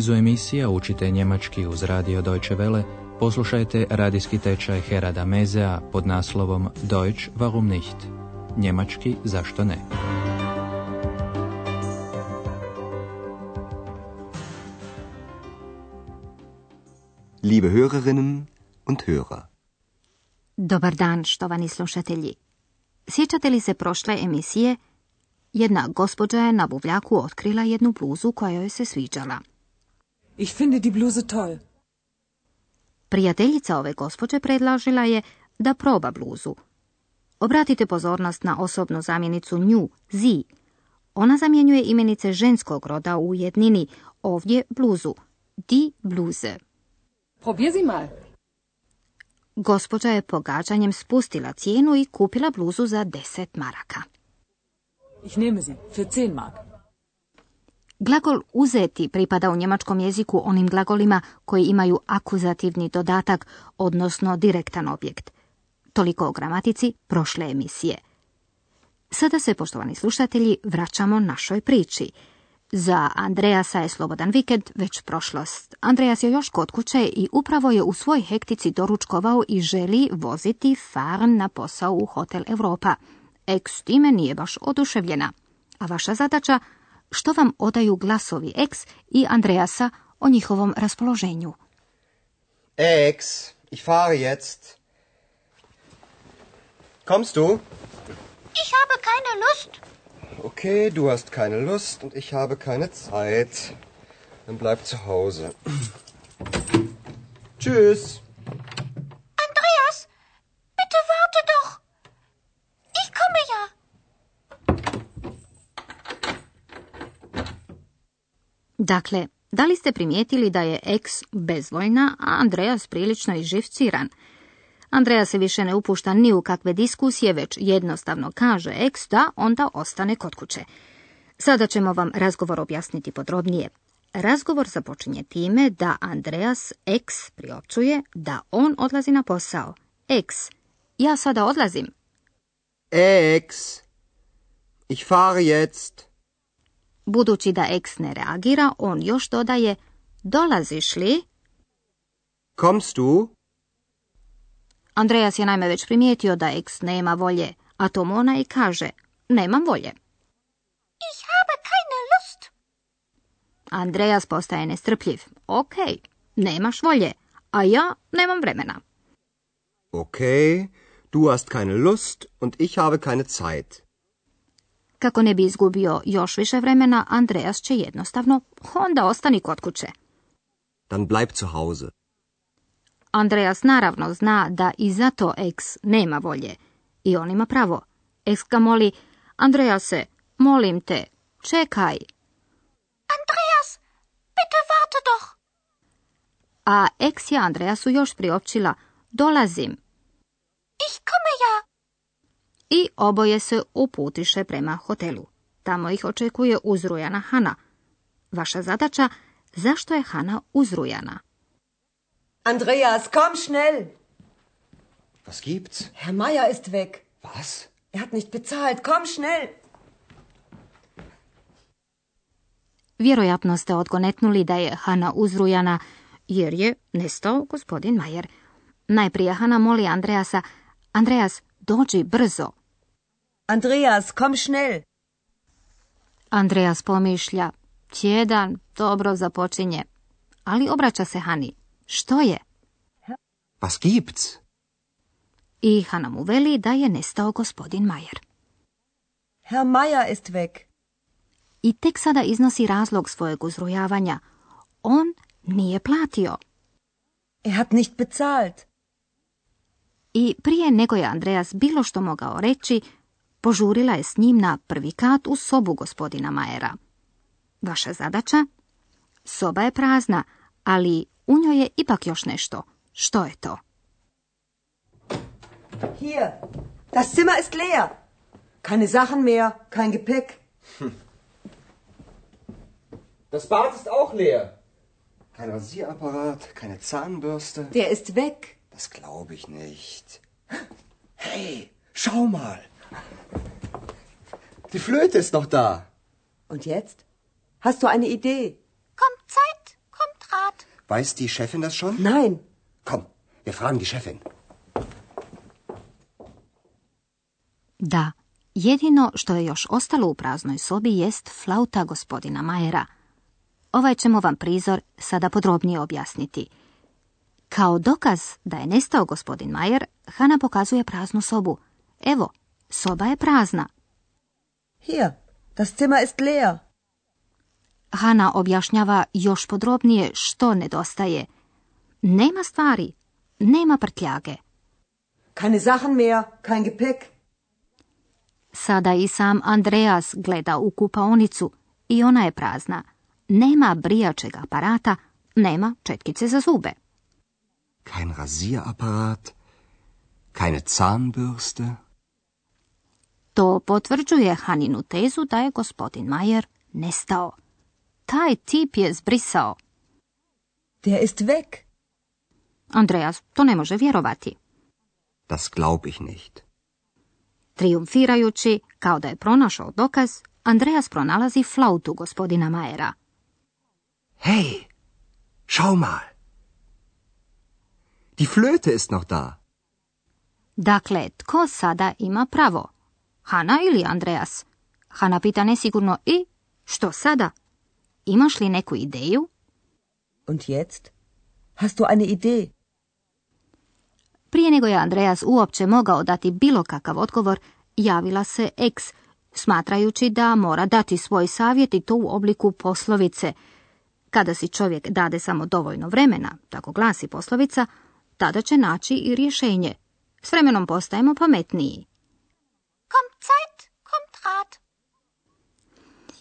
nizu emisija učite njemački uz radio Deutsche Welle, poslušajte radijski tečaj Herada Mezea pod naslovom Deutsch warum nicht? Njemački zašto ne? Liebe Hörerinnen und Hörer. Dobar dan, štovani slušatelji. Sjećate li se prošle emisije? Jedna gospođa je na buvljaku otkrila jednu bluzu koja joj se sviđala. Ich finde die Bluse toll. Prijateljica ove gospođe predlažila je da proba bluzu. Obratite pozornost na osobnu zamjenicu nju, zi. Ona zamjenjuje imenice ženskog roda u jednini, ovdje bluzu, die Bluse. Probier sie mal. Gospođa je pogađanjem spustila cijenu i kupila bluzu za 10 maraka. Ich nehme sie für 10 Mark. Glagol uzeti pripada u njemačkom jeziku onim glagolima koji imaju akuzativni dodatak, odnosno direktan objekt. Toliko o gramatici prošle emisije. Sada se, poštovani slušatelji, vraćamo našoj priči. Za Andreasa je slobodan vikend već prošlost. Andreas je još kod kuće i upravo je u svoj hektici doručkovao i želi voziti Farn na posao u Hotel Europa. Ex time nije baš oduševljena. A vaša zadaća, što vam odaju glasovi Ex i Andreasa o njihovom raspoloženju? Ex, ich fahre jetzt. Kommst du? Ich habe keine Lust. Okay, du hast keine Lust und ich habe keine Zeit. Dann bleib zu Hause. Tschüss. Andreas, bitte warte doch. Ich komme ja. Dakle, da li ste primijetili da je Ex bezvoljna, a Andreas prilično iživciran? Andreja se više ne upušta ni u kakve diskusije, već jednostavno kaže Ex da onda ostane kod kuće. Sada ćemo vam razgovor objasniti podrobnije. Razgovor započinje time da Andreas Ex priopćuje da on odlazi na posao. Ex, ja sada odlazim. Ex, ich fahre jetzt. Budući da Ex ne reagira, on još dodaje dolaziš li? Kommst du? Andreas je naime već primijetio da Ex nema volje, a to mu ona i kaže, nemam volje. Ich habe keine Lust. Andreas postaje nestrpljiv. Ok, nemaš volje, a ja nemam vremena. Okay, du hast keine Lust und ich habe keine Zeit. Kako ne bi izgubio još više vremena, Andreas će jednostavno, onda ostani kod kuće. Dann bleib zu Hause. Andreas naravno zna da i zato Ex nema volje. I on ima pravo. Ex ga moli, Andrease, molim te, čekaj. Andreas, bitte warte doch. A Ex je Andreasu još priopćila, dolazim. Ich komme ja. I oboje se uputiše prema hotelu. Tamo ih očekuje uzrujana Hana. Vaša zadaća, zašto je Hana uzrujana? Andreas, komm schnell! Was gibt's? Herr Meier ist weg. Was? Er hat nicht bezahlt. Komm schnell! Vjerojatno ste odgonetnuli da je Hana uzrujana, jer je nestao gospodin Majer. Najprije Hana moli Andreasa, Andreas, dođi brzo. Andreas, komm schnell! Andreas pomišlja, tjedan dobro započinje, ali obraća se Hani. Što je? Was gibt's? I Hana mu veli da je nestao gospodin Majer. Herr Meier ist weg. I tek sada iznosi razlog svojeg uzrujavanja. On nije platio. Er hat nicht bezahlt. I prije nego je Andreas bilo što mogao reći, požurila je s njim na prvi kat u sobu gospodina Majera. Vaša zadaća? Soba je prazna, ali u njoj je ipak još nešto. Što je to? Hier, das Zimmer ist leer. Keine Sachen mehr, kein Gepäck. Das Bad ist auch leer. Kein Rasierapparat, keine Zahnbürste. Der ist weg. Das glaube ich nicht. Hey, schau mal. Die Flöte ist noch da. Und jetzt? Hast du eine Idee? Kommt Zeit, Weiß die Chefin das schon? Nein. Komm, wir fragen die Chefin. Da, jedino što je još ostalo u praznoj sobi jest flauta gospodina Majera. Ovaj ćemo vam prizor sada podrobnije objasniti. Kao dokaz da je nestao gospodin Majer, Hana pokazuje praznu sobu. Evo, soba je prazna. Hier, das Zimmer ist leer. Hana objašnjava još podrobnije što nedostaje. Nema stvari, nema prtljage. Keine Sachen mehr, kein Gepäck. Sada i sam Andreas gleda u kupaonicu i ona je prazna. Nema brijačeg aparata, nema četkice za zube. Kein Rasierapparat, keine Zahnbürste. To potvrđuje Haninu tezu da je gospodin Majer nestao. Taj tip je zbrisao. Der ist weg. Andreas to ne može vjerovati. Das glaub ich nicht. Triumfirajući, kao da je pronašao dokaz, Andreas pronalazi flautu gospodina Majera. Hey, schau mal. Die Flöte ist noch da. Dakle, tko sada ima pravo? Hana ili Andreas? Hana pita nesigurno i što sada? Imaš li neku ideju? Und jetzt? Hast du eine Idee? Prije nego je Andreas uopće mogao dati bilo kakav odgovor, javila se ex, smatrajući da mora dati svoj savjet i to u obliku poslovice. Kada si čovjek dade samo dovoljno vremena, tako glasi poslovica, tada će naći i rješenje. S vremenom postajemo pametniji. Kommt Zeit, kommt Rat.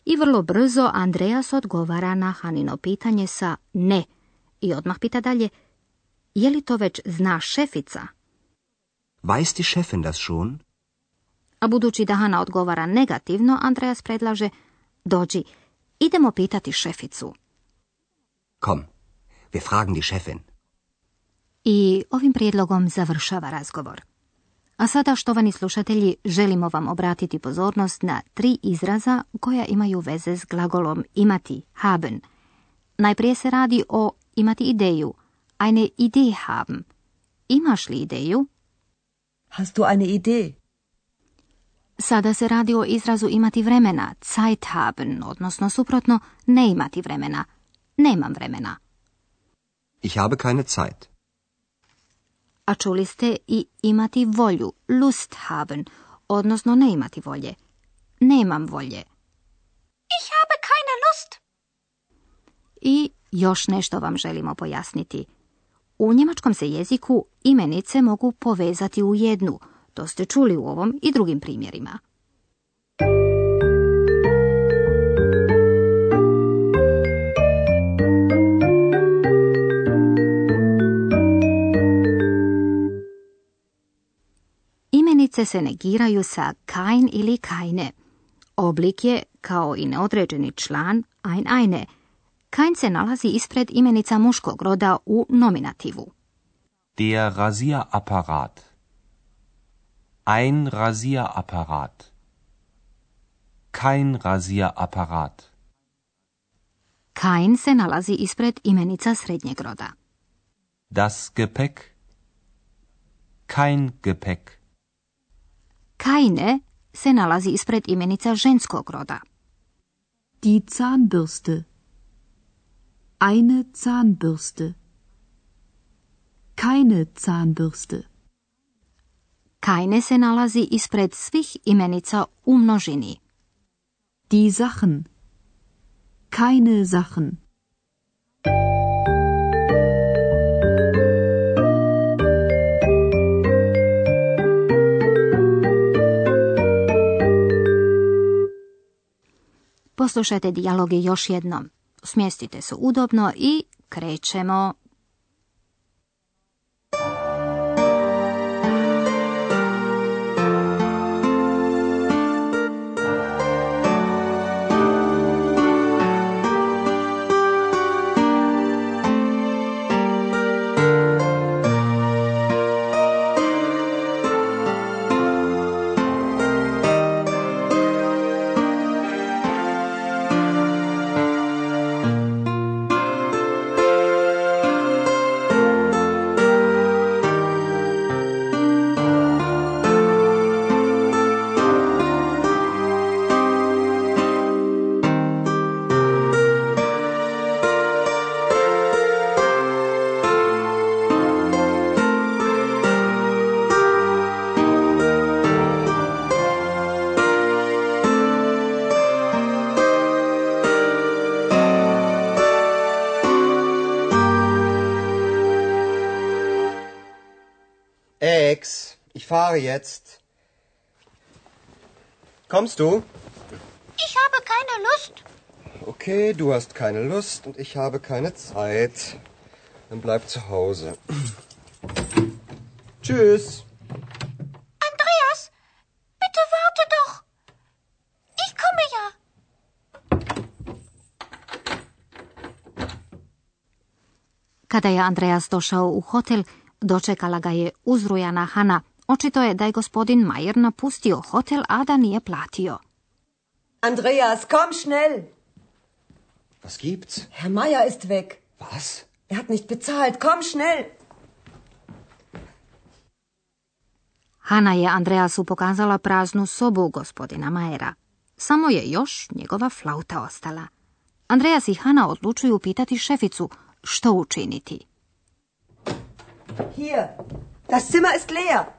I vrlo brzo Andreas odgovara na Hanino pitanje sa ne. I odmah pita dalje, je li to već zna šefica? Weiß die Chefin das schon? A budući da Hana odgovara negativno, Andreas predlaže, dođi, idemo pitati šeficu. Komm, wir fragen die Chefin. I ovim prijedlogom završava razgovor. A sada, štovani slušatelji, želimo vam obratiti pozornost na tri izraza koja imaju veze s glagolom imati, haben. Najprije se radi o imati ideju, eine Idee haben. Imaš li ideju? Hast du eine Idee? Sada se radi o izrazu imati vremena, Zeit haben, odnosno suprotno, ne imati vremena. Nemam vremena. Ich habe keine Zeit. A čuli ste i imati volju, Lust haben, odnosno ne imati volje. Nemam volje. Ich habe keine Lust. I još nešto vam želimo pojasniti. U njemačkom se jeziku imenice mogu povezati u jednu. To ste čuli u ovom i drugim primjerima. Imenice se negiraju sa kein ili keine. Oblik je, kao i neodređeni član, ein eine. Kein se nalazi ispred imenica muškog roda u nominativu. Der Rasierapparat. Ein Rasierapparat. Kein Rasierapparat. Kein se nalazi ispred imenica srednjeg roda. Das Gepäck. Kein Gepäck. Keine se nalazi ispred imenica ženskog roda. Die Zahnbürste. Eine Zahnbürste. Keine Zahnbürste. Keine se nalazi ispred svih imenica u množini. Die Sachen. Keine Sachen. Poslušajte dijaloge još jednom. Smjestite se udobno i krećemo. Fahre jetzt. Kommst du? Ich habe keine Lust. Okay, du hast keine Lust und ich habe keine Zeit. Dann bleib zu Hause. Tschüss. Andreas, bitte warte doch. Ich komme ja. Kada je Andreas došao u hotel, dočekala ga je uzrujana Hana. Očito je da je gospodin Majer napustio hotel, a da nije platio. Andreas, komm schnell. Was gibt's? Herr Meier ist weg. Was? Er hat nicht bezahlt. Komm schnell. Hana je Andreasu pokazala praznu sobu gospodina Majera. Samo je još njegova flauta ostala. Andreas i Hana odlučuju pitati šeficu što učiniti. Hier. Das Zimmer ist leer.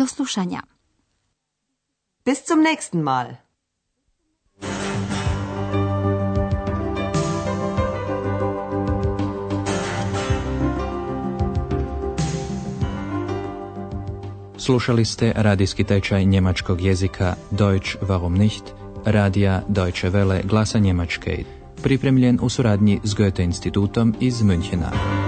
Do slušanja. Bis zum nächsten Mal. Slušali ste radijski tečaj njemačkog jezika Deutsch warum nicht, radija Deutsche Welle glasa Njemačke, pripremljen u suradnji s Goethe institutom iz Münchena.